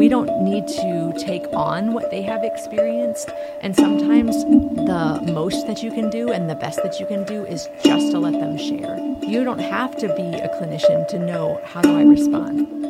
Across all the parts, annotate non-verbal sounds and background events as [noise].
We don't need to take on what they have experienced. And sometimes the most that you can do and the best that you can do is just to let them share. You don't have to be a clinician to know how do I respond.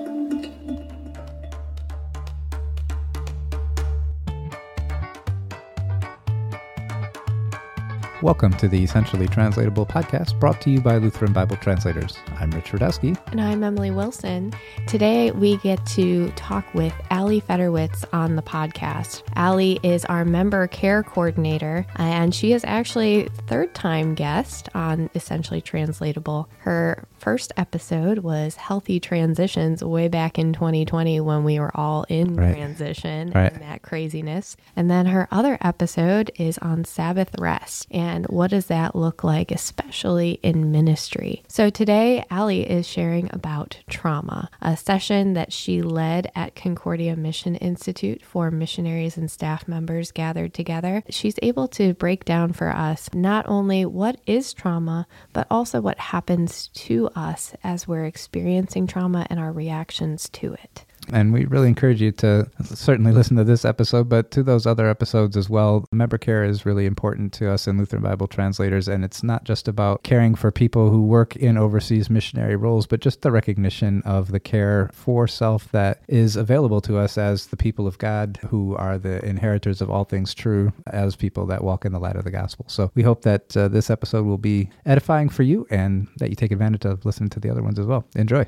Welcome to the Essentially Translatable podcast brought to you by Lutheran Bible Translators. I'm Rich Rudowski. And I'm Emily Wilson. Today we get to talk with Ali Federwitz on the podcast. Ali is our member care coordinator, and she is actually third time guest on Essentially Translatable. Her first episode was Healthy Transitions way back in 2020 when we were all in right. transition right. and that craziness. And then her other episode is on Sabbath rest. And and what does that look like, especially in ministry? So today, Ali is sharing about trauma, a session that she led at Concordia Mission Institute for missionaries and staff members gathered together. She's able to break down for us not only what is trauma, but also what happens to us as we're experiencing trauma and our reactions to it. And we really encourage you to certainly listen to this episode, but to those other episodes as well. Member care is really important to us in Lutheran Bible translators. And it's not just about caring for people who work in overseas missionary roles, but just the recognition of the care for self that is available to us as the people of God who are the inheritors of all things true as people that walk in the light of the gospel. So we hope that uh, this episode will be edifying for you and that you take advantage of listening to the other ones as well. Enjoy.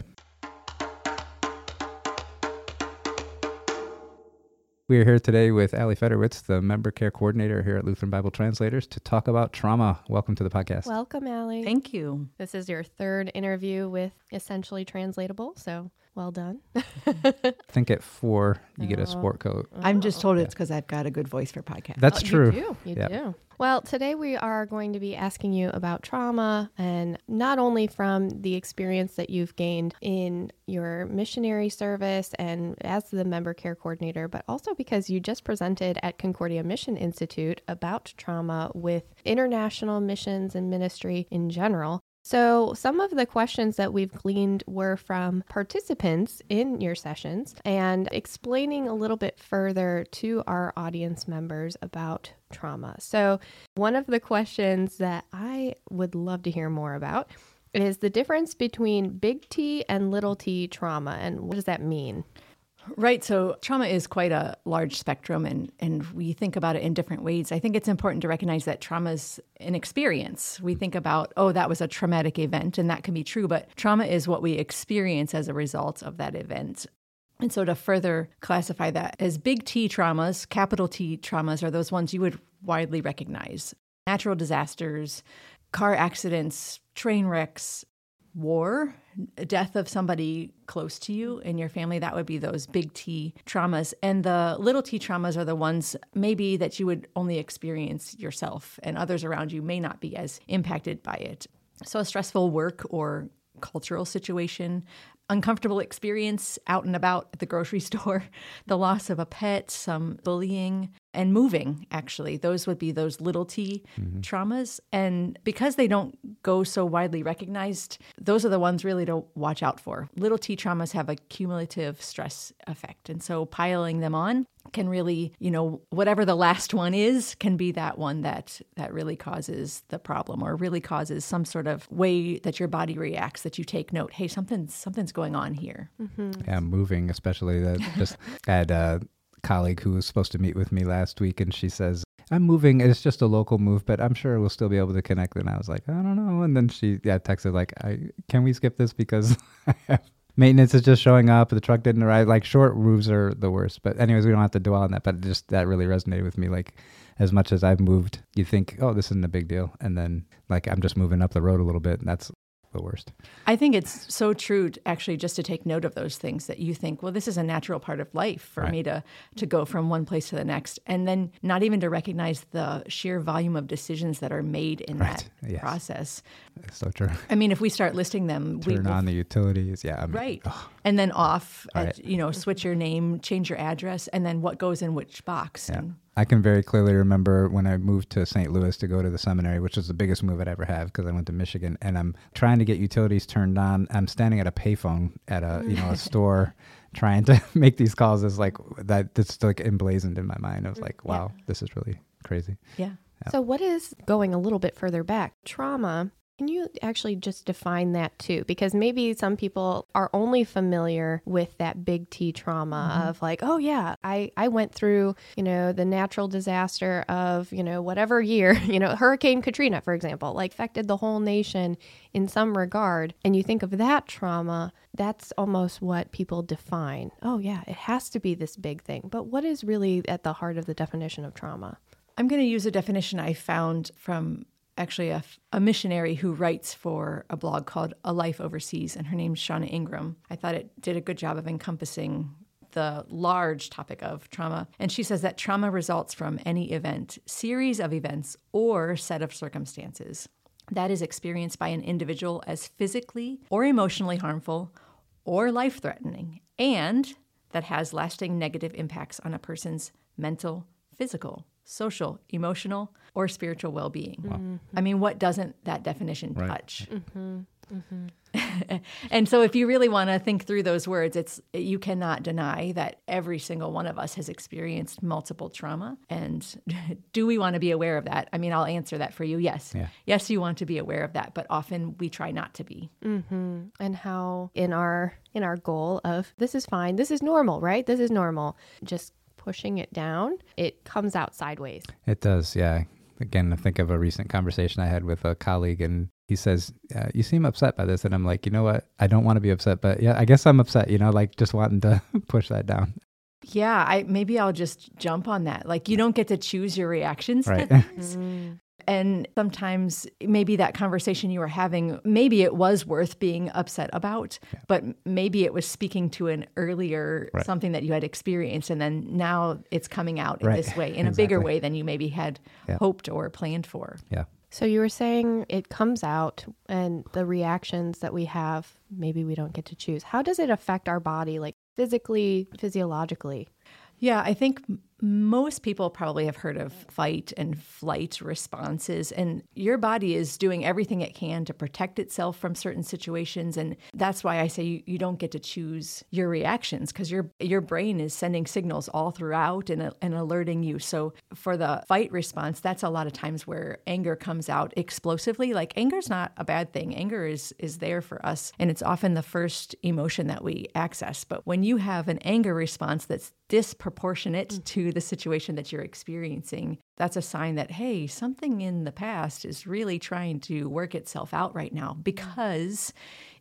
We are here today with Ali Federwitz, the member care coordinator here at Lutheran Bible Translators, to talk about trauma. Welcome to the podcast. Welcome, Ali. Thank you. This is your third interview with Essentially Translatable, so well done. I [laughs] think at four, you get a oh. sport coat. I'm just told it's because I've got a good voice for podcasts. That's oh, true. You do. You yep. do. Well, today we are going to be asking you about trauma and not only from the experience that you've gained in your missionary service and as the member care coordinator, but also because you just presented at Concordia Mission Institute about trauma with international missions and ministry in general. So, some of the questions that we've gleaned were from participants in your sessions and explaining a little bit further to our audience members about trauma. So, one of the questions that I would love to hear more about is the difference between big T and little t trauma, and what does that mean? Right. So trauma is quite a large spectrum and, and we think about it in different ways. I think it's important to recognize that trauma is an experience. We think about, oh, that was a traumatic event, and that can be true, but trauma is what we experience as a result of that event. And so to further classify that as big T traumas, capital T traumas are those ones you would widely recognize. Natural disasters, car accidents, train wrecks, war, death of somebody close to you in your family, that would be those big T traumas. And the little t traumas are the ones maybe that you would only experience yourself, and others around you may not be as impacted by it. So, a stressful work or cultural situation, uncomfortable experience out and about at the grocery [laughs] store, the loss of a pet, some bullying, and moving, actually. Those would be those little t mm-hmm. traumas. And because they don't go so widely recognized, those are the ones really to watch out for. Little t traumas have a cumulative stress effect. And so piling them on can really, you know, whatever the last one is, can be that one that that really causes the problem or really causes some sort of way that your body reacts that you take note. Hey, something something's going on here. Mm-hmm. Yeah, moving, especially that just [laughs] had uh colleague who was supposed to meet with me last week, and she says, I'm moving. It's just a local move, but I'm sure we'll still be able to connect. And I was like, I don't know. And then she yeah texted like, I can we skip this because [laughs] maintenance is just showing up. The truck didn't arrive. Like short moves are the worst. But anyways, we don't have to dwell on that. But just that really resonated with me. Like as much as I've moved, you think, oh, this isn't a big deal, and then like I'm just moving up the road a little bit, and that's the worst. I think it's so true, to actually, just to take note of those things that you think, well, this is a natural part of life for right. me to to go from one place to the next, and then not even to recognize the sheer volume of decisions that are made in right. that yes. process. That's so true. I mean, if we start listing them, turn we, on the utilities, yeah, I mean, right, oh. and then off, uh, right. you know, switch your name, change your address, and then what goes in which box. Yeah. And, I can very clearly remember when I moved to St. Louis to go to the seminary, which was the biggest move I'd ever have because I went to Michigan, and I'm trying to get utilities turned on. I'm standing at a payphone at a you know a [laughs] store trying to [laughs] make these calls is like that. That's like emblazoned in my mind. I was like, wow, this is really crazy. Yeah. So, what is going a little bit further back? Trauma. Can you actually just define that too? Because maybe some people are only familiar with that big T trauma mm-hmm. of like, oh yeah, I, I went through, you know, the natural disaster of, you know, whatever year, [laughs] you know, Hurricane Katrina, for example, like affected the whole nation in some regard. And you think of that trauma, that's almost what people define. Oh yeah, it has to be this big thing. But what is really at the heart of the definition of trauma? I'm going to use a definition I found from actually a, a, missionary who writes for a blog called A Life Overseas, and her name's Shauna Ingram. I thought it did a good job of encompassing the large topic of trauma. And she says that trauma results from any event, series of events, or set of circumstances that is experienced by an individual as physically or emotionally harmful or life threatening, and that has lasting negative impacts on a person's mental, physical, social, emotional, or spiritual well being. Mm-hmm. I mean, what doesn't that definition right. touch? Mm-hmm. Mm-hmm. [laughs] and so, if you really want to think through those words, it's you cannot deny that every single one of us has experienced multiple trauma. And [laughs] do we want to be aware of that? I mean, I'll answer that for you. Yes, yeah. yes, you want to be aware of that, but often we try not to be. Mm-hmm. And how in our in our goal of this is fine, this is normal, right? This is normal. Just pushing it down, it comes out sideways. It does, yeah. Again, I think of a recent conversation I had with a colleague, and he says, uh, You seem upset by this. And I'm like, You know what? I don't want to be upset, but yeah, I guess I'm upset, you know, like just wanting to [laughs] push that down. Yeah, I maybe I'll just jump on that. Like you don't get to choose your reactions right. to things. [laughs] Mm. And sometimes maybe that conversation you were having, maybe it was worth being upset about, yeah. but maybe it was speaking to an earlier right. something that you had experienced. And then now it's coming out in this way, in exactly. a bigger way than you maybe had yeah. hoped or planned for. Yeah. So you were saying it comes out and the reactions that we have, maybe we don't get to choose. How does it affect our body, like physically, physiologically? Yeah, I think most people probably have heard of fight and flight responses and your body is doing everything it can to protect itself from certain situations and that's why I say you, you don't get to choose your reactions because your your brain is sending signals all throughout and, and alerting you. So for the fight response that's a lot of times where anger comes out explosively. Like anger is not a bad thing. Anger is is there for us and it's often the first emotion that we access. But when you have an anger response that's disproportionate mm. to the situation that you're experiencing, that's a sign that, hey, something in the past is really trying to work itself out right now because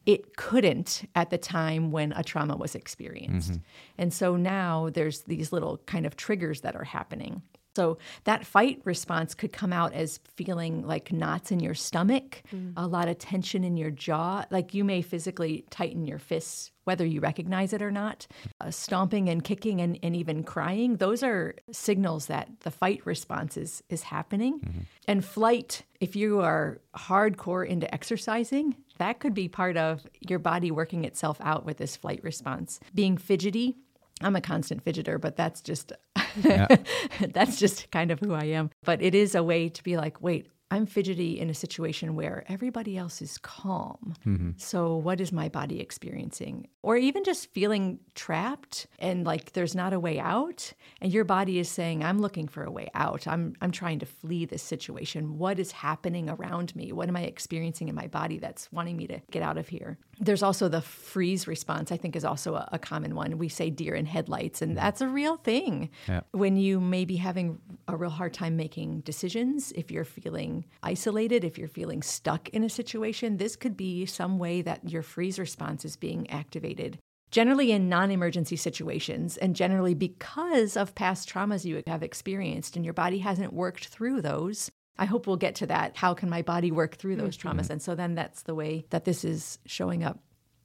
it couldn't at the time when a trauma was experienced. Mm-hmm. And so now there's these little kind of triggers that are happening. So that fight response could come out as feeling like knots in your stomach, mm. a lot of tension in your jaw. Like you may physically tighten your fists, whether you recognize it or not. Uh, stomping and kicking and, and even crying, those are signals that the fight response is, is happening. Mm-hmm. And flight, if you are hardcore into exercising, that could be part of your body working itself out with this flight response. Being fidgety, I'm a constant fidgeter, but that's just [laughs] that's just kind of who I am. But it is a way to be like, wait, I'm fidgety in a situation where everybody else is calm. Mm-hmm. So, what is my body experiencing? Or even just feeling trapped and like there's not a way out, and your body is saying, I'm looking for a way out. I'm, I'm trying to flee this situation. What is happening around me? What am I experiencing in my body that's wanting me to get out of here? There's also the freeze response, I think, is also a, a common one. We say deer in headlights, and mm-hmm. that's a real thing. Yeah. When you may be having a real hard time making decisions, if you're feeling isolated, if you're feeling stuck in a situation, this could be some way that your freeze response is being activated. Generally, in non emergency situations, and generally because of past traumas you have experienced and your body hasn't worked through those, I hope we'll get to that. How can my body work through those mm-hmm. traumas? And so then that's the way that this is showing up.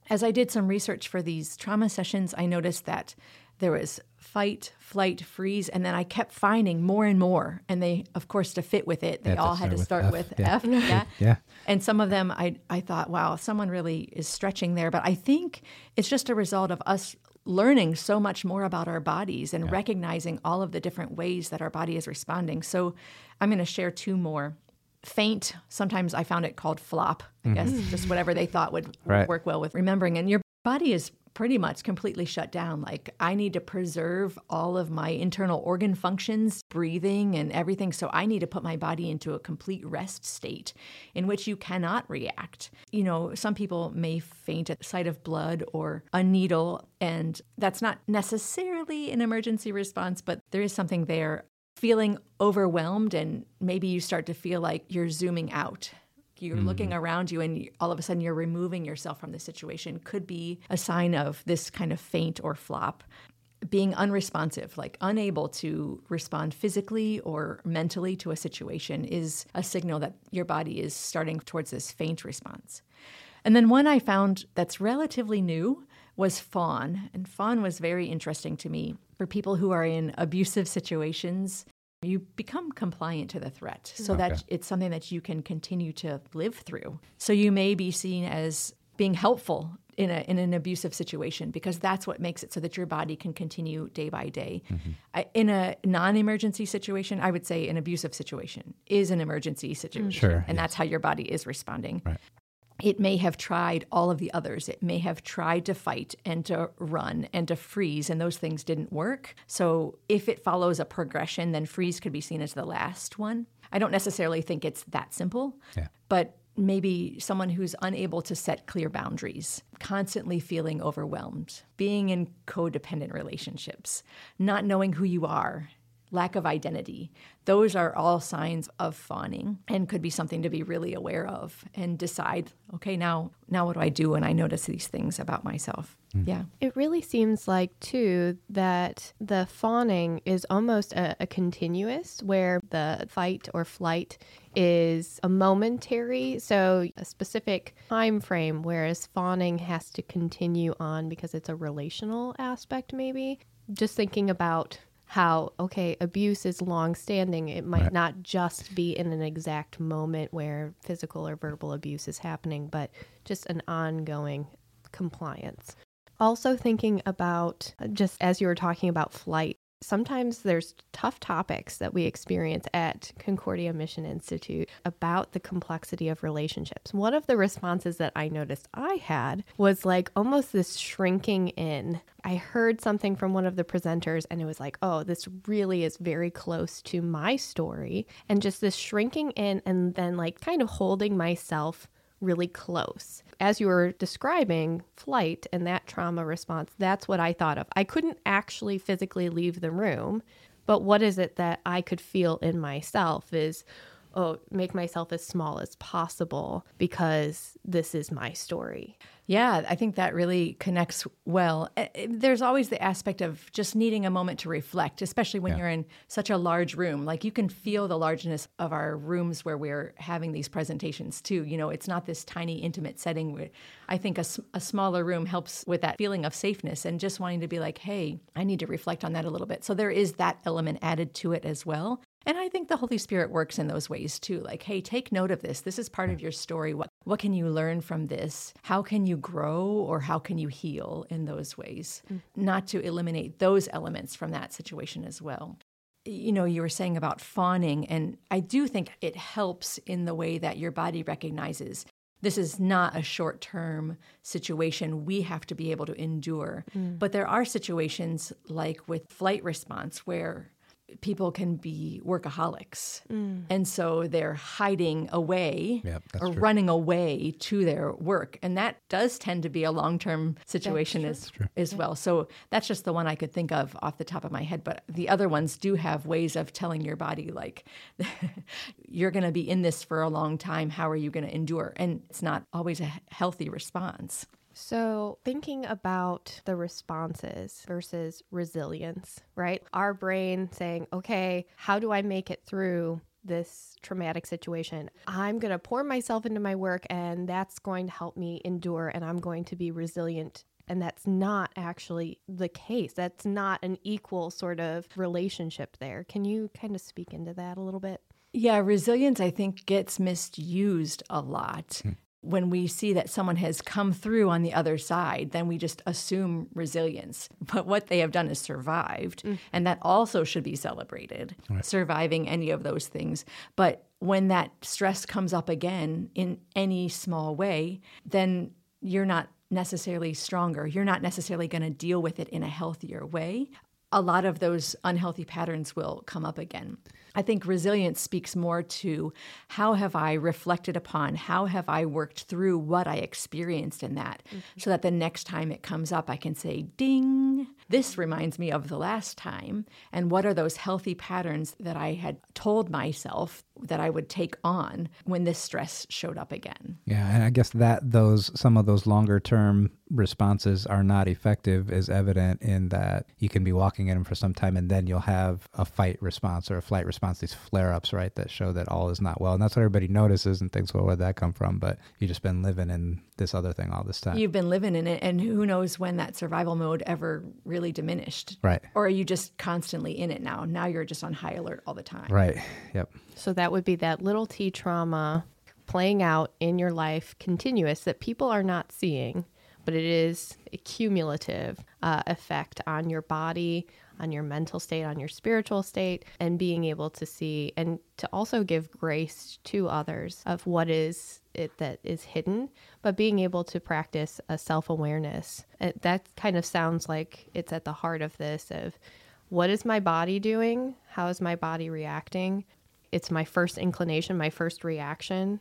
As I did some research for these trauma sessions, I noticed that there was fight, flight, freeze, and then I kept finding more and more. And they, of course, to fit with it, they all had to start with F. With F. [laughs] Yeah. yeah. And some of them, I, I thought, wow, someone really is stretching there. But I think it's just a result of us learning so much more about our bodies and yeah. recognizing all of the different ways that our body is responding. So I'm going to share two more. Faint, sometimes I found it called flop, I guess, mm-hmm. just whatever they thought would, right. work well with remembering. And your body is pretty much completely shut down. Like I need to preserve all of my internal organ functions, breathing, and everything. So I need to put my body into a complete rest state in which you cannot react. You know, some people may faint at the sight of blood or a needle, and that's not necessarily an emergency response, but there is something there. Feeling overwhelmed, and maybe you start to feel like you're zooming out you're mm-hmm. looking around you and all of a sudden you're removing yourself from the situation could be a sign of this kind of faint or flop. Being unresponsive like unable to respond physically or mentally to a situation is a signal that your body is starting towards this faint response. And then one i found that's relatively new was fawn. And fawn was very interesting to me. For people who are in abusive situations you become compliant to the threat so okay. that it's something that you can continue to live through. So you may be seen as being helpful in, a, in an abusive situation because that's what makes it so that your body can continue day by day. Mm-hmm. I, in a non emergency situation, I would say an abusive situation is an emergency situation. Sure, and yes. that's how your body is responding. Right it may have tried all of the others. It may have tried to fight and to run and to freeze, and those things didn't work. So, if it follows a progression, then freeze could be seen as the last one. I don't necessarily think it's that simple, yeah. but maybe someone who's unable to set clear boundaries, constantly feeling overwhelmed, being in codependent relationships, not knowing who you are, lack of identity. Those are all signs of fawning and could be something to be really aware of and decide, okay, now now what do I do when I notice these things about myself? Mm. Yeah. It really seems like too that the fawning is almost a, a continuous where the fight or flight is a momentary, so a specific time frame, whereas fawning has to continue on because it's a relational aspect maybe. Just thinking about how okay abuse is long standing it might right. not just be in an exact moment where physical or verbal abuse is happening but just an ongoing compliance also thinking about just as you were talking about flight Sometimes there's tough topics that we experience at Concordia Mission Institute about the complexity of relationships. One of the responses that I noticed I had was like almost this shrinking in. I heard something from one of the presenters and it was like, oh, this really is very close to my story. And just this shrinking in and then like kind of holding myself really close. As you were describing flight and that trauma response, that's what I thought of. I couldn't actually physically leave the room, but what is it that I could feel in myself is oh, make myself as small as possible because this is my story. Yeah, I think that really connects well. Eh, eh, there's always the aspect of just needing a moment to reflect, especially when yeah. you're in such a large room. Like you can feel the largeness of our rooms where we're having these presentations too. You know, it's not this tiny, intimate setting. Where I think a, a smaller room helps with that feeling of safeness and just wanting to be like, hey, I need to reflect on that a little bit. So there is that element added to it as well. And I think the Holy Spirit works in those ways too. Like, hey, take note of this. This is part of your story. What what can you learn from this? How can you grow or how can you heal in those ways? Mm. Not to eliminate those elements from that situation as well. You know, you were saying about fawning, and I do think it helps in the way that your body recognizes this is not a short term situation we have to be able to endure. Mm. But there are situations like with flight response where people can be workaholics. Mm. And so they're hiding away yep, or true. running away to their work. And that does tend to be a long term situation as, as well. So that's just the one I could think of off the top of my head. But the other ones do have ways of telling your body, like, [laughs] you're going to be in this for a long time. How are you going to endure? And it's not always a healthy response. So, thinking about the responses versus resilience, right? Our brain saying, okay, how do I make it through this traumatic situation? I'm going to pour myself into my work, and that's going to help me endure, and I'm going to be resilient and that's not actually the case. That's not an equal sort of relationship there. Can you kind of speak into that a little bit? Yeah, resilience, I think, gets misused a lot. Hmm. When we see that someone has come through on the other side, then we just assume resilience. [laughs] But what they have done is survived, mm. and that also should be celebrated, right. surviving any of those things. But when that stress comes up again in any small way, then you're not necessarily stronger. You're not necessarily going to deal with it in a healthier way. A lot of those unhealthy patterns will come up again. I think resilience speaks more to how have I reflected upon, how have I worked through what I experienced in that, mm-hmm. so that the next time it comes up, I can say, ding, this reminds me of the last time. And what are those healthy patterns that I had told myself that I would take on when this stress showed up again? Yeah, and I guess that those some of those longer term responses are not effective is evident in that you can be walking in them for some time and then you'll have a fight response or a flight response, these flare ups, right, that show that all is not well. And that's what everybody notices and thinks, well, where'd that come from? But you've just been living in this other thing all this time. You've been living in it, and who knows when that survival mode ever really diminished. Right. Or are you just constantly in it now? Now you're just on high alert all the time. Right. Yep. So that would be that little t trauma playing out in your life continuous that people are not seeing but it is a cumulative uh, effect on your body, on your mental state, on your spiritual state, and being able to see and to also give grace to others of what is it that is hidden, but being able to practice a self awareness. That kind of sounds like it's at the heart of this of what is my body doing? How is my body reacting? It's my first inclination, my first reaction.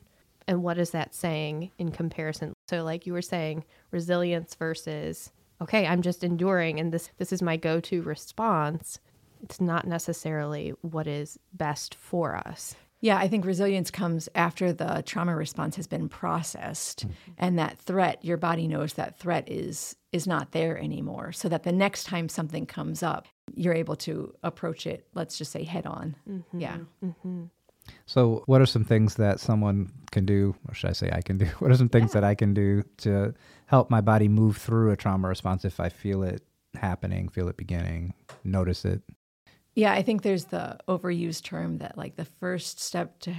And what is that saying in comparison? So like you were saying resilience versus okay i'm just enduring and this this is my go-to response. It's not necessarily what is best for us. Yeah, I think resilience comes after the trauma response has been processed mm-hmm. and that threat your body knows that threat is is not there anymore so that the next time something comes up you're able to approach it let's just say head on. Mm-hmm. Yeah. Mm-hmm. So, what are some things that someone can do, or should I say I can do? [laughs] What are some things yeah. that I can do to help my body move through a trauma response if I feel it happening, feel it beginning, notice it? Yeah, I think there's the overused term that like the first step to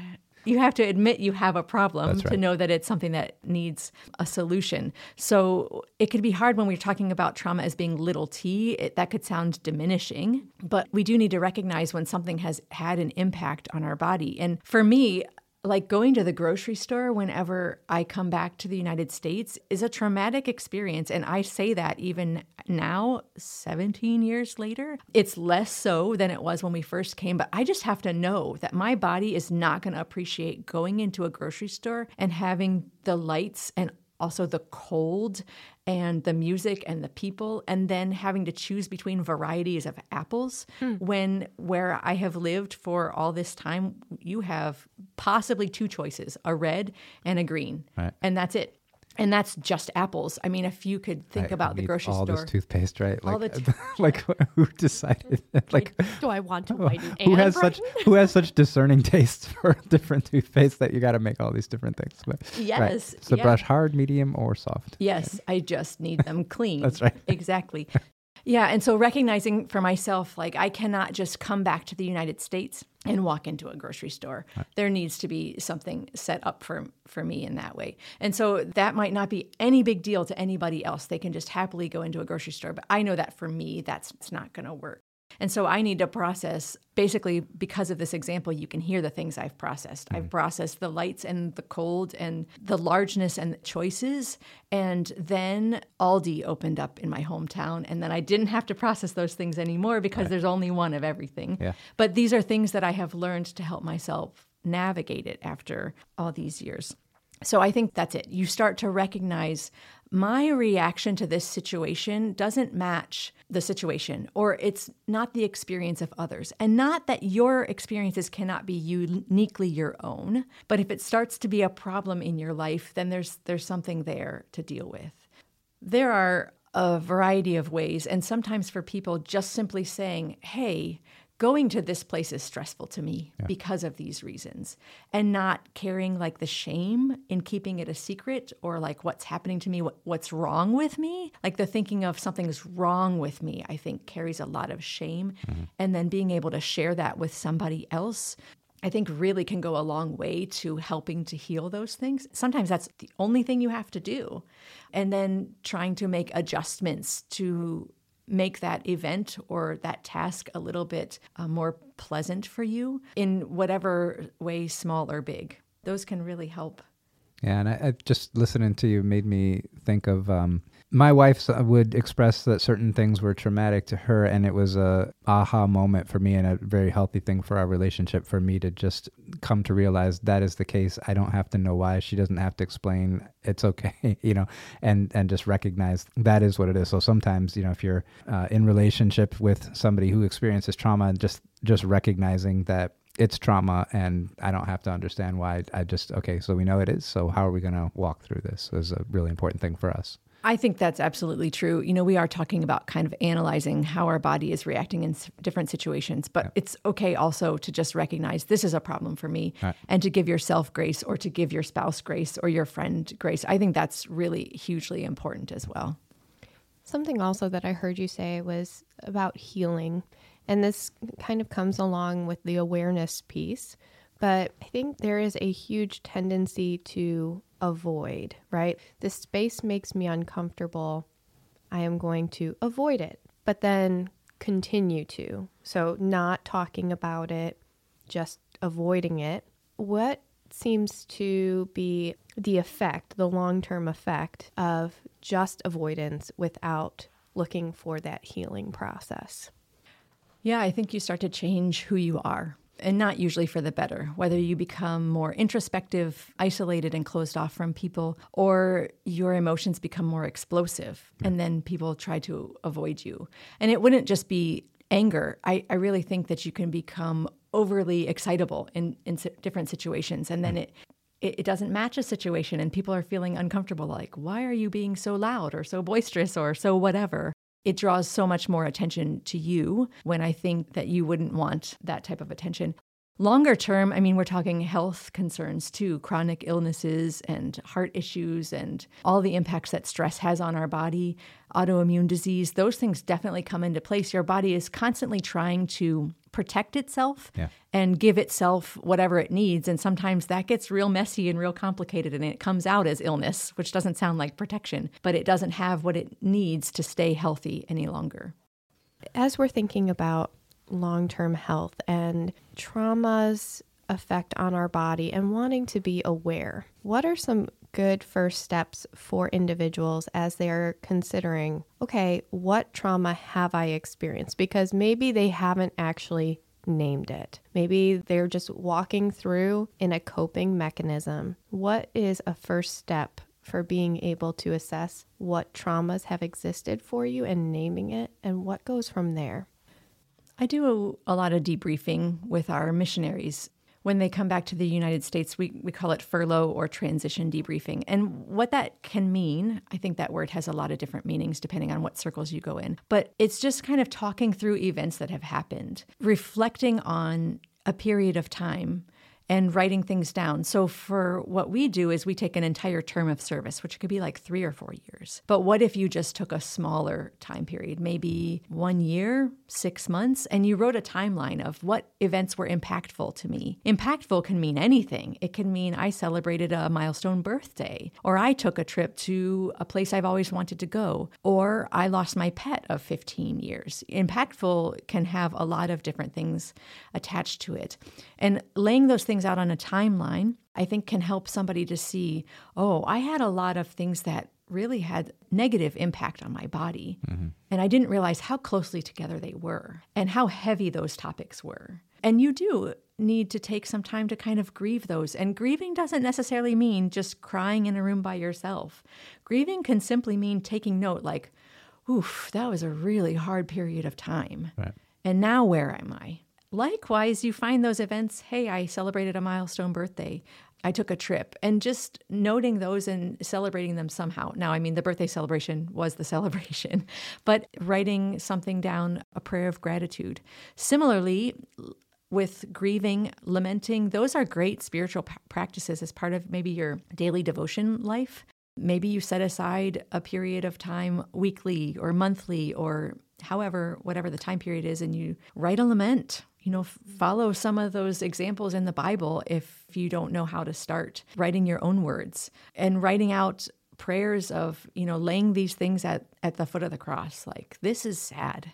you have to admit you have a problem right. to know that it's something that needs a solution. So it could be hard when we're talking about trauma as being little t. It, that could sound diminishing, but we do need to recognize when something has had an impact on our body. And for me, like going to the grocery store whenever I come back to the United States is a traumatic experience. And I say that even now, 17 years later. It's less so than it was when we first came, but I just have to know that my body is not going to appreciate going into a grocery store and having the lights and also the cold and the music and the people and then having to choose between varieties of apples mm. when where I have lived for all this time you have possibly two choices a red and a green right. and that's it and that's just apples. I mean, if you could think about the grocery all store, all this toothpaste, right? Like, all the t- [laughs] like who decided? Like, do I want to whiten who has such who has such discerning tastes [laughs] for different toothpaste that you got to make all these different things? But, yes. Right. So yeah. brush hard, medium, or soft. Yes, I just need them [laughs] clean. that's right. Exactly. Yeah, and so recognizing for myself, like I cannot just come back to the United States and walk into a grocery store. Right. There needs to be something set up for for me in that way. And so that might not be any big deal to anybody else. They can just happily go into a grocery store, but I know that for me that's it's not going to work. And so I need to process basically because of this example, you can hear the things I've processed. Mm-hmm. I've processed the lights and the cold and the largeness and the choices. And then Aldi opened up in my hometown. And then I didn't have to process those things anymore because right. there's only one of everything. Yeah. But these are things that I have learned to help myself navigate it after all these years. So I think that's it. You start to recognize my reaction to this situation doesn't match the situation or it's not the experience of others. And not that your experiences cannot be uniquely your own, but if it starts to be a problem in your life, then there's there's something there to deal with. There are a variety of ways and sometimes for people just simply saying, "Hey, going to this place is stressful to me yeah. because of these reasons and not carrying like the shame in keeping it a secret or like what's happening to me what, what's wrong with me like the thinking of something's wrong with me i think carries a lot of shame mm-hmm. and then being able to share that with somebody else I think really can go a long way to helping to heal those things. Sometimes that's the only thing you have to do. And then trying to make adjustments to make that event or that task a little bit uh, more pleasant for you in whatever way, small or big. Those can really help Yeah, and I, I just listening to you made me think of um, my wife would express that certain things were traumatic to her, and it was a aha moment for me and a very healthy thing for our relationship for me to just come to realize that is the case. I don't have to know why. She doesn't have to explain. It's okay, [laughs] you know, and and just recognize that is what it is. So sometimes, you know, if you're uh, in relationship with somebody who experiences trauma, just just recognizing that it's trauma and I don't have to understand why. I just, okay, so we know it is. So how are we going to walk through this is a really important thing for us. I think that's absolutely true. You know, we are talking about kind of analyzing how our body is reacting in different situations, but yeah. it's okay also to just recognize this is a problem for me right. and to give yourself grace or to give your spouse grace or your friend grace. I think that's really hugely important as well. Something also that I heard you say was about healing. And this kind of comes along with the awareness piece. But I think there is a huge tendency to avoid, right? This space makes me uncomfortable. I am going to avoid it, but then continue to. So, not talking about it, just avoiding it. What seems to be the effect, the long term effect of just avoidance without looking for that healing process? Yeah, I think you start to change who you are and not usually for the better. Whether you become more introspective, isolated, and closed off from people, or your emotions become more explosive and then people try to avoid you. And it wouldn't just be anger. I, I really think that you can become overly excitable in, in different situations and then it it, doesn't match a situation and people are feeling uncomfortable like why are you being so loud or so boisterous or so whatever it draws so much more attention to you when I think that you wouldn't want that type of attention. Longer term, I mean, we're talking health concerns too, chronic illnesses and heart issues and all the impacts that stress has on our body, autoimmune disease, those things definitely come into place. Your body is constantly trying to protect itself yeah. and give itself whatever it needs. And sometimes that gets real messy and real complicated and it comes out as illness, which doesn't sound like protection, but it doesn't have what it needs to stay healthy any longer. As we're thinking about long term health and trauma's effect on our body and wanting to be aware. What are some good first steps for individuals as they are considering, okay, what trauma have I experienced? Because maybe they haven't actually named it. Maybe they're just walking through in a coping mechanism. What is a first step for being able to assess what traumas have existed for you and naming it and what goes from there? I do a, a, lot of debriefing with our missionaries. When they come back to the United States, we, we call it furlough or transition debriefing. And what that can mean, I think that word has a lot of different meanings depending on what circles you go in. But it's just kind of talking through events that have happened, reflecting on a period of time and writing things down. So, for what we do is we take an entire term of service, which could be like three or four years. But what if you just took a smaller time period, maybe one year, six months, and you wrote a timeline of what events were impactful to me? Impactful can mean anything. It can mean I celebrated a milestone birthday, or I took a trip to a place I've always wanted to go, or I lost my pet of 15 years. Impactful can have a lot of different things attached to it. And laying those things out on a timeline, I think can help somebody to see, oh, I had a lot of things that really had negative impact on my body. Mm-hmm. And I didn't realize how closely together they were and how heavy those topics were. And you do need to take some time to kind of grieve those. And grieving doesn't necessarily mean just crying in a room by yourself. Grieving can simply mean taking note, like, oof, that was a really hard period of time. Right. And now where am I? Likewise, you find those events hey, I celebrated a milestone birthday. I took a trip and just noting those and celebrating them somehow. Now, I mean, the birthday celebration was the [laughs] celebration, but writing something down, a prayer of gratitude. Similarly, with grieving, lamenting, those are great spiritual practices as part of maybe your daily devotion life. Maybe you set aside a period of time weekly or monthly or however, whatever the time period is, and you write a lament you know, follow some of those examples in the Bible if you don't know how to start writing your own words and writing out prayers of, you know, laying these things at, at the foot of the cross. Like, this is sad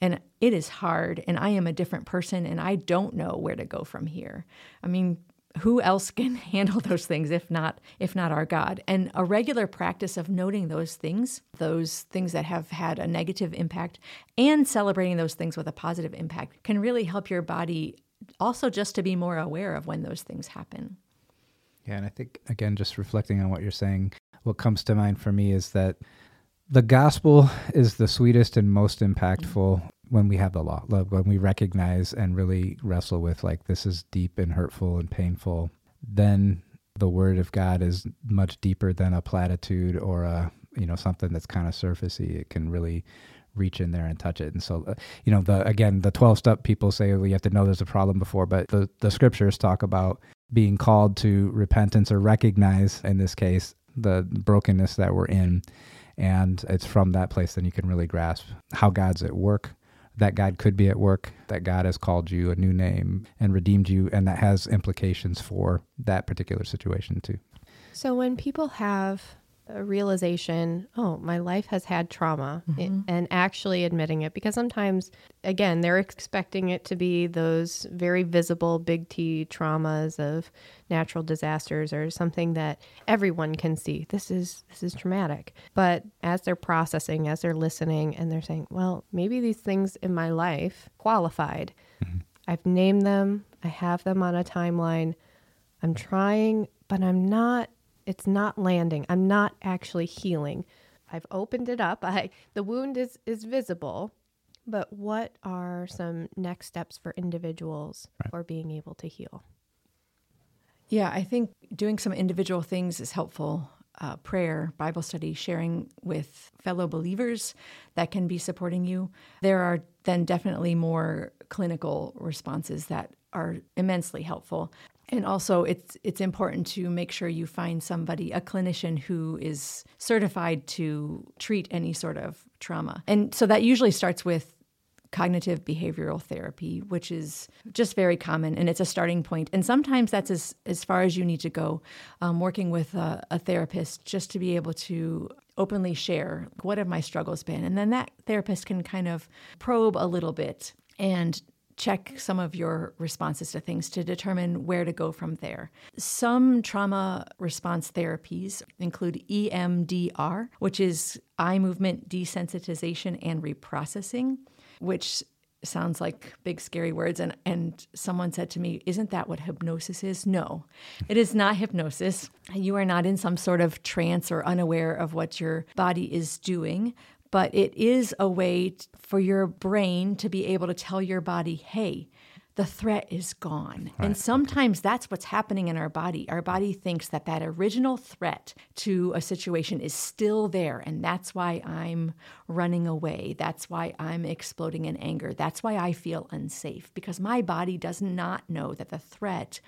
and it is hard, and I am a different person, and I don't know where to go from here. I mean, who else can [laughs] handle those things if not if not our God? And a regular practice of noting those things, those things that have had a negative impact and celebrating those things with a positive impact can really help your body also just to be more aware of when those things happen. Yeah, and I think again just reflecting on what you're saying, what comes to mind for me is that the gospel is the sweetest and most impactful when we have the law, when we recognize and really wrestle with like this is deep and hurtful and painful, then the word of God is much deeper than a platitude or a you know something that's kind of surfacey. It can really reach in there and touch it. And so, uh, you know, the again, the 12 step people say well, you have to know there's a problem before, but the, the scriptures talk about being called to repentance or recognize, in this case, the brokenness that we're in. And it's from that place then you can really grasp how God's at work, that God could be at work, that God has called you a new name and redeemed you, and that has implications for that particular situation too. So when people have a realization, oh, my life has had trauma, mm-hmm. and actually admitting it. Because sometimes, again, they're expecting it to be those very visible big T traumas of natural disasters or something that everyone can see. This is this is traumatic. But as they're processing, as they're listening, and they're saying, well, maybe these things in my life qualified. Mm-hmm. I've named them. I have them on a timeline. I'm trying, but I'm not it's not landing. I'm not actually healing. I've opened it up. [laughs] I the wound is is visible, but what are some next steps for individuals right. for being able to heal? Yeah, I think doing some individual things is helpful. Uh, prayer, Bible study, sharing with fellow believers that can be supporting you. There are then definitely more clinical responses that are immensely helpful and also it's it's important to make sure you find somebody a clinician who is certified to treat any sort of trauma and so that usually starts with cognitive behavioral therapy which is just very common and it's a starting point. and sometimes that's as, as far as you need to go um, working with a, a therapist just to be able to openly share what have my struggles been and then that therapist can kind of probe a little bit and check some of your responses to things to determine where to go from there. Some trauma response therapies include EMDR, which is eye movement desensitization and reprocessing, which sounds like big scary words. And and someone said to me isn't that what hypnosis is? No it is not hypnosis. You are not in some sort of trance or unaware of what your body is doing but it is a way for your brain to be able to tell your body, hey, the threat is gone. Right. And sometimes that's what's happening in our body. Our body thinks that that original threat to a situation is still there. And that's why I'm running away. That's why I'm exploding in anger. That's why I feel unsafe because my body does not know that the threat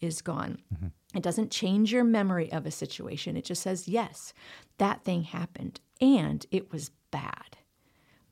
is gone. Mm-hmm. It doesn't change your memory of a situation. It just says, yes, that thing happened and it was bad.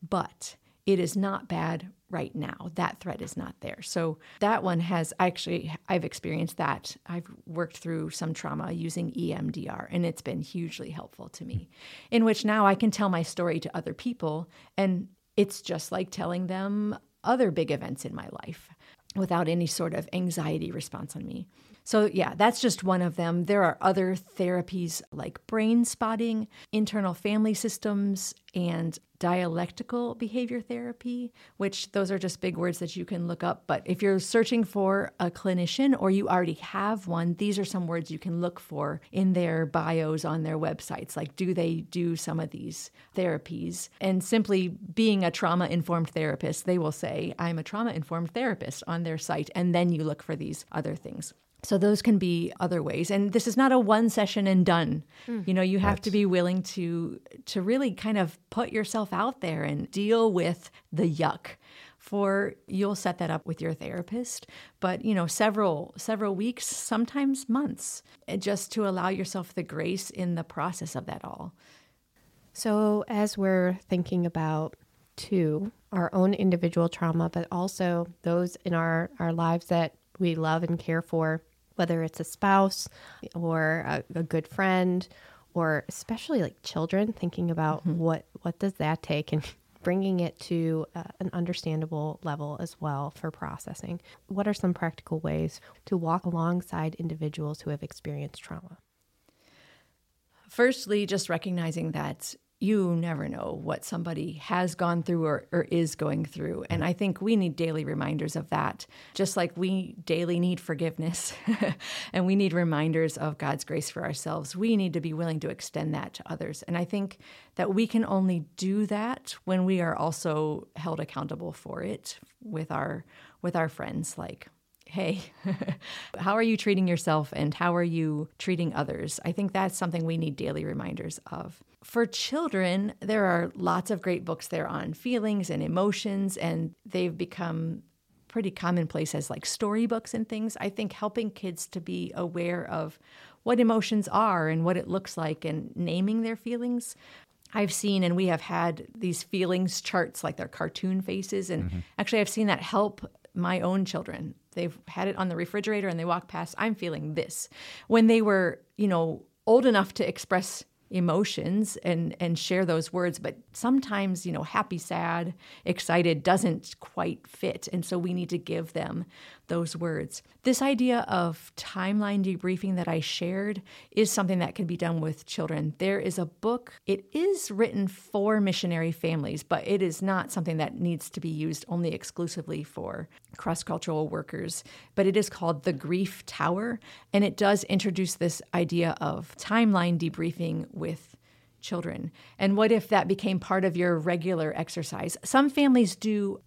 But it is not bad right now. That threat is not there. So that one has actually I've experienced that. I've worked through some trauma using EMDR and it's been hugely helpful to me. In which now I can tell my story to other people and it's just like telling them other big events in my life without any sort of anxiety response on me. So, yeah, that's just one of them. There are other therapies like brain spotting, internal family systems, and dialectical behavior therapy, which those are just big words that you can look up. But if you're searching for a clinician or you already have one, these are some words you can look for in their bios on their websites. Like, do they do some of these therapies? And simply being a trauma informed therapist, they will say, I'm a trauma informed therapist on their site. And then you look for these other things. So those can be other ways. And this is not a one session and done. Mm. You know, you have That's... to be willing to to really kind of put yourself out there and deal with the yuck. For you'll set that up with your therapist, but you know, several several weeks, sometimes months, eh, just to allow yourself the grace in the process of that all. So as we're thinking about two, our own individual trauma, but also those in our, our lives that we love and care for, whether it's a spouse or a, a good friend or especially like children thinking about mm-hmm. what what does that take and [laughs] bringing it to uh, an understandable level as well for processing. What are some practical ways to walk alongside individuals who have experienced trauma? Firstly, just recognizing that you never know what somebody has gone through or, or, is going through. And I think we need daily reminders of that, just like we daily need forgiveness [laughs] and we need reminders of God's grace for ourselves. We need to be willing to extend that to others. And I think that we can only do that when we are also held accountable for it with our with our friends like hey, [laughs] how are you treating yourself and how are you treating others? I think that's something we need daily reminders of. For children, there are lots of great books there on feelings and emotions, and they've become pretty commonplace as like storybooks and things. I think helping kids to be aware of what emotions are and what it looks like and naming their feelings I've seen and we have had these feelings charts like their cartoon faces. And mm-hmm. actually, I've seen that help my own children. They've had it on the refrigerator and they walk past, I'm feeling this. When they were, you know, old enough to express emotions and and share those words but sometimes you know happy sad excited doesn't quite fit. And so we need to give them those words this idea of timeline debriefing that i shared is something that can be done with children there is a book it is written for missionary families but it is not something that needs to be used only exclusively for cross-cultural workers but it is called the grief tower and it does introduce this idea of timeline debriefing with children? And what if that became part of your regular exercise? Some families do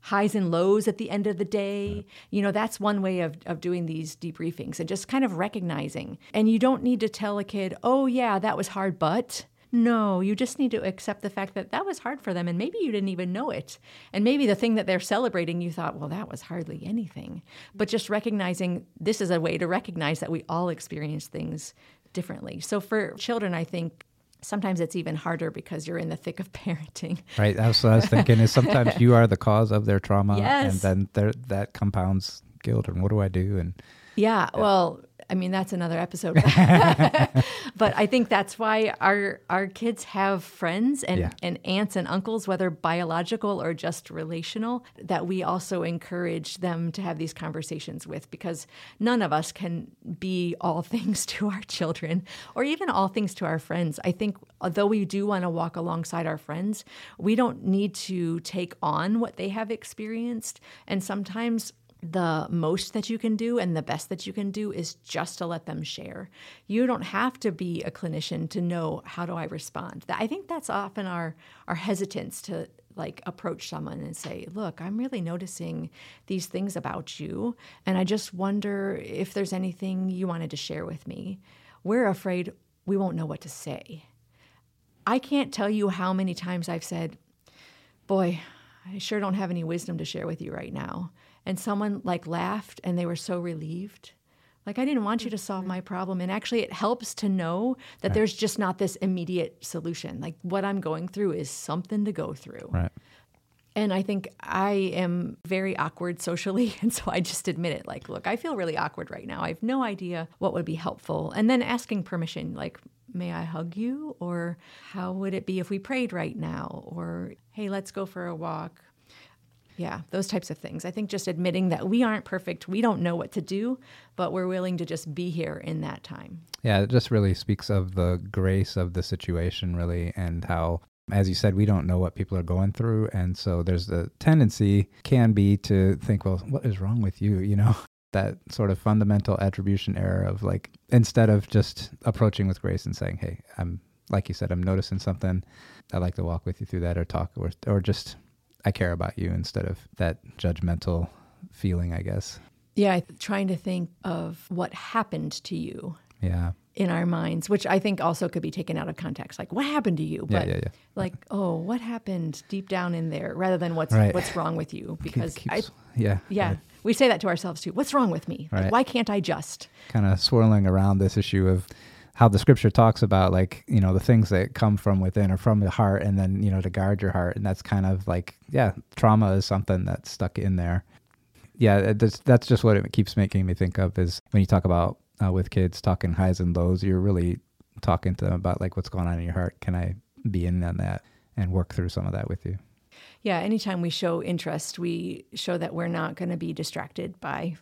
highs and lows at the end of the day. You know, that's one way of, of doing these debriefings and just kind of recognizing. And you don't need to tell a kid, oh, yeah, that was hard, but. No, you just need to accept the fact that that was hard for them and maybe you didn't even know it. And maybe the thing that they're celebrating, you thought, well, that was hardly anything. But just recognizing this is a way to recognize that we all experience things differently. So for children, I think sometimes it's even harder because you're in the thick of [laughs] parenting. Right. That's what I was thinking is sometimes [laughs] you are the cause of their trauma yes. and then that compounds guilt and what do I do? And yeah, yeah. well, I mean, that's another episode. [laughs] [laughs] but I think that's why our our kids have friends and, yeah. and aunts and uncles, whether biological or just relational, that we also encourage them to have these conversations with because none of us can be all [laughs] things to our children or even all things to our friends. I think although we do want to walk alongside our friends, we don't need to take on what they have experienced. And sometimes the most that you can do and the best that you can do is just to let them share. You don't have to be a clinician to know how do I respond. I think that's often our our hesitance to like approach someone and say, "Look, I'm really noticing these things about you and I just wonder if there's anything you wanted to share with me." We're afraid we won't know what to say. I can't tell you how many times I've said, "Boy, I sure don't have any wisdom to share with you right now." And someone like laughed and they were so relieved like i didn't want you to solve my problem and actually it helps to know that right. there's just not this immediate solution like what i'm going through is something to go through right and I think I am very awkward socially. [laughs] And so I just admit it like, look, I feel really awkward right now. I have no idea what would be helpful. And then asking permission, like, may I hug you? Or how would it be if we prayed right now? Or hey, let's go for a walk. Yeah, those types of things. I think just admitting that we aren't perfect, we don't know what to do, but we're willing to just be here in that time. Yeah, it just really speaks of the grace of the situation, really, and how, as you said, we don't know what people are going through. And so there's the tendency, can be, to think, well, what is wrong with you? You know, [laughs] that sort of fundamental attribution error of like, instead of just approaching with grace and saying, hey, I'm, like you said, I'm noticing something. I'd like to walk with you through that or talk or, or just I care about you instead of that judgmental feeling, I guess. Yeah, trying to think of what happened to you. Yeah. In our minds, which I think also could be taken out of context. Like, what happened to you? But yeah, yeah, yeah. like, oh, what happened deep down in there, rather than what's right. what's wrong with you? Because keeps, I, yeah, yeah, right. we say that to ourselves too. What's wrong with me? Right. Like, why can't I just? Kind of swirling around this issue of how the scripture talks about like you know the things that come from within or from the heart and then you know to guard your heart. And that's kind of like yeah trauma is something that's stuck in there. Yeah that's that's just what it keeps making me think of is when you talk about uh, with kids talking highs and lows you're really talking to them about like what's going on in your heart. Can i be in on that and work through some of that with you? Yeah, anytime we show interest, we show that we're not going to be distracted by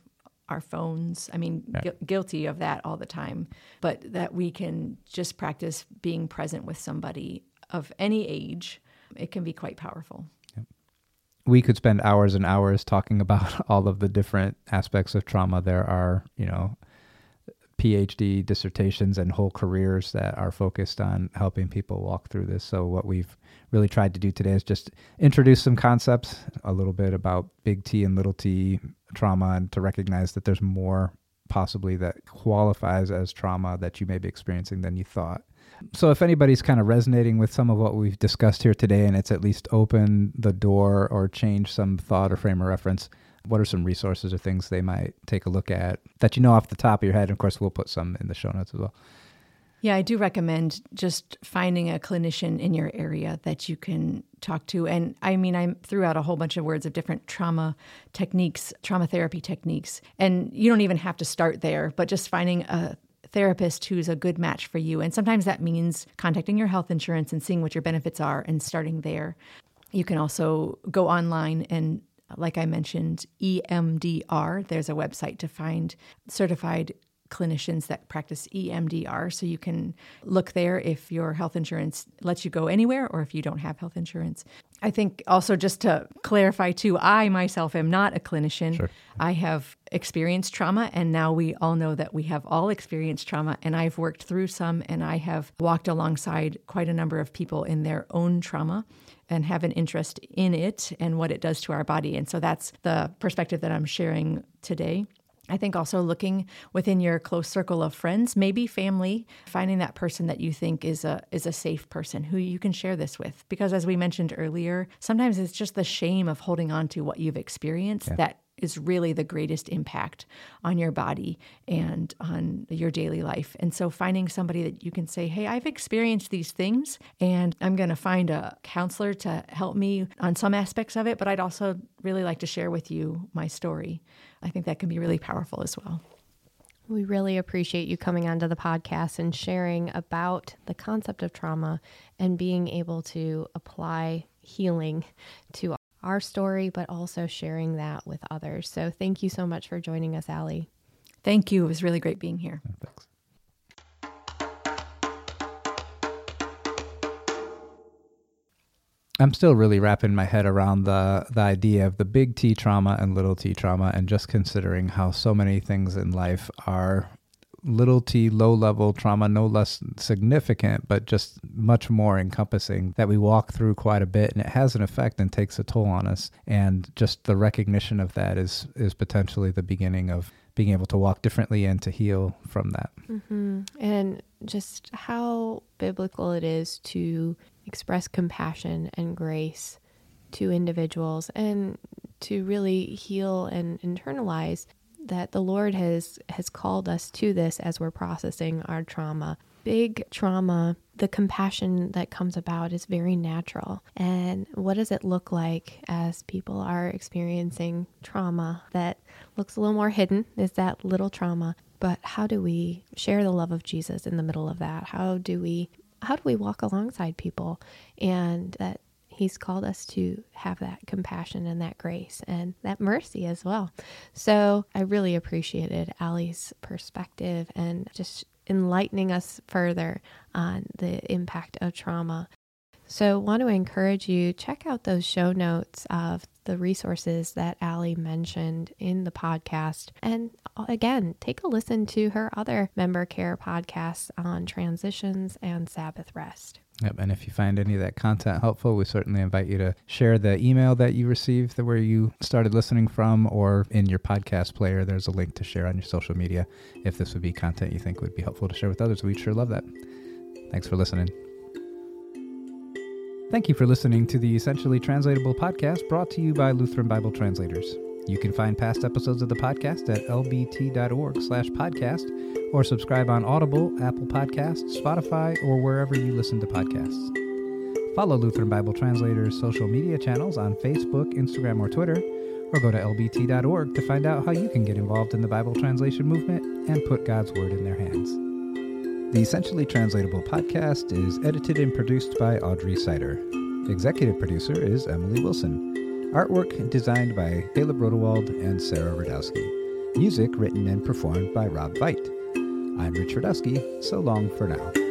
our phones. I mean, Right. gu- guilty of that all the time, but that we can just practice being present with somebody of any age. It can be quite powerful. we could spend hours and hours talking about [laughs] all of the different aspects of trauma. There are, you know, PhD dissertations and whole careers that are focused on helping people walk through this. So, what we've really tried to do today is just introduce some concepts, a little bit about big T and little t trauma, and to recognize that there's more possibly that qualifies as trauma that you may be experiencing than you thought. So, if anybody's kind of resonating with some of what we've discussed here today and it's at least opened the door or changed some thought or frame of reference, what are some resources or things they might take a look at that you know off the top of your head? And of course, we'll put some in the show notes as well. Yeah, I do recommend just finding a clinician in your area that you can talk to. And I mean, I threw out a whole bunch of words of different trauma techniques, trauma therapy techniques. And you don't even have to start there, but just finding a therapist who's a good match for you. And sometimes that means contacting your health insurance and seeing what your benefits are and starting there. You can also go online and like I mentioned, EMDR. There's a website to find certified clinicians that practice EMDR. So you can look there if your health insurance lets you go anywhere or if you don't have health insurance. I think also just to clarify too, I myself am not a clinician. Sure. I have experienced trauma, and now we all know that we have all experienced trauma, and I've worked through some, and I have walked alongside quite a number of people in their own trauma and have an interest in it and what it does to our body. And so that's the perspective that I'm sharing today. I think also looking within your close circle of friends, maybe family, finding that person that you think is a is a safe person who you can share this with. Because as we mentioned earlier, sometimes it's just the shame of holding on to what you've experienced that is really the greatest impact on your body and on your daily life. And so finding somebody that you can say, "Hey, I've experienced these things and I'm going to find a counselor to help me on some aspects of it, but I'd also really like to share with you my story." I think that can be really powerful as well. We really appreciate you coming onto the podcast and sharing about the concept of trauma and being able to apply healing to our story, but also sharing that with others. So thank you so much for joining us, Ali. Thank you. It was really great being here. Thanks. I'm still really wrapping my head around the the idea of the big T trauma and little T trauma, and just considering how so many things in life are little T low level trauma, no less significant, but just much more encompassing that we walk through quite a bit, and it has an effect and takes a toll on us. And just the recognition of that is is potentially the beginning of being able to walk differently and to heal from that. Mm-hmm. And just how biblical it is to express compassion and grace to individuals and to really heal and internalize that the Lord has has called us to this as we're processing our trauma. Big trauma, the compassion that comes about is very natural. And what does it look like as people are experiencing trauma that looks a little more hidden? Is that little trauma? But how do we share the love of Jesus in the middle of that? How do we how do we walk alongside people and that he's called us to have that compassion and that grace and that mercy as well. So I really appreciated Ali's perspective and just enlightening us further on the impact of trauma. So want to encourage you check out those show notes of the resources that Ali mentioned in the podcast. And again, take a listen to her other member care podcasts on transitions and Sabbath rest. Yep. And if you find any of that content helpful, we certainly invite you to share the email that you received, where you started listening from, or in your podcast player. There's a link to share on your social media if this would be content you think would be helpful to share with others. We'd sure love that. Thanks for listening. Thank you for listening to the Essentially Translatable podcast brought to you by Lutheran Bible Translators. You can find past episodes of the podcast at lbt.org slash podcast or subscribe on Audible, Apple Podcasts, Spotify, or wherever you listen to podcasts. Follow Lutheran Bible Translators' social media channels on Facebook, Instagram, or Twitter, or go to lbt.org to find out how you can get involved in the Bible translation movement and put God's Word in their hands. The Essentially Translatable podcast is edited and produced by Audrey Sider. Executive producer is Emily Wilson. Artwork designed by Caleb Rodewald and Sarah Radowski. Music written and performed by Rob Veit. I'm Rich Radowski. So long for now.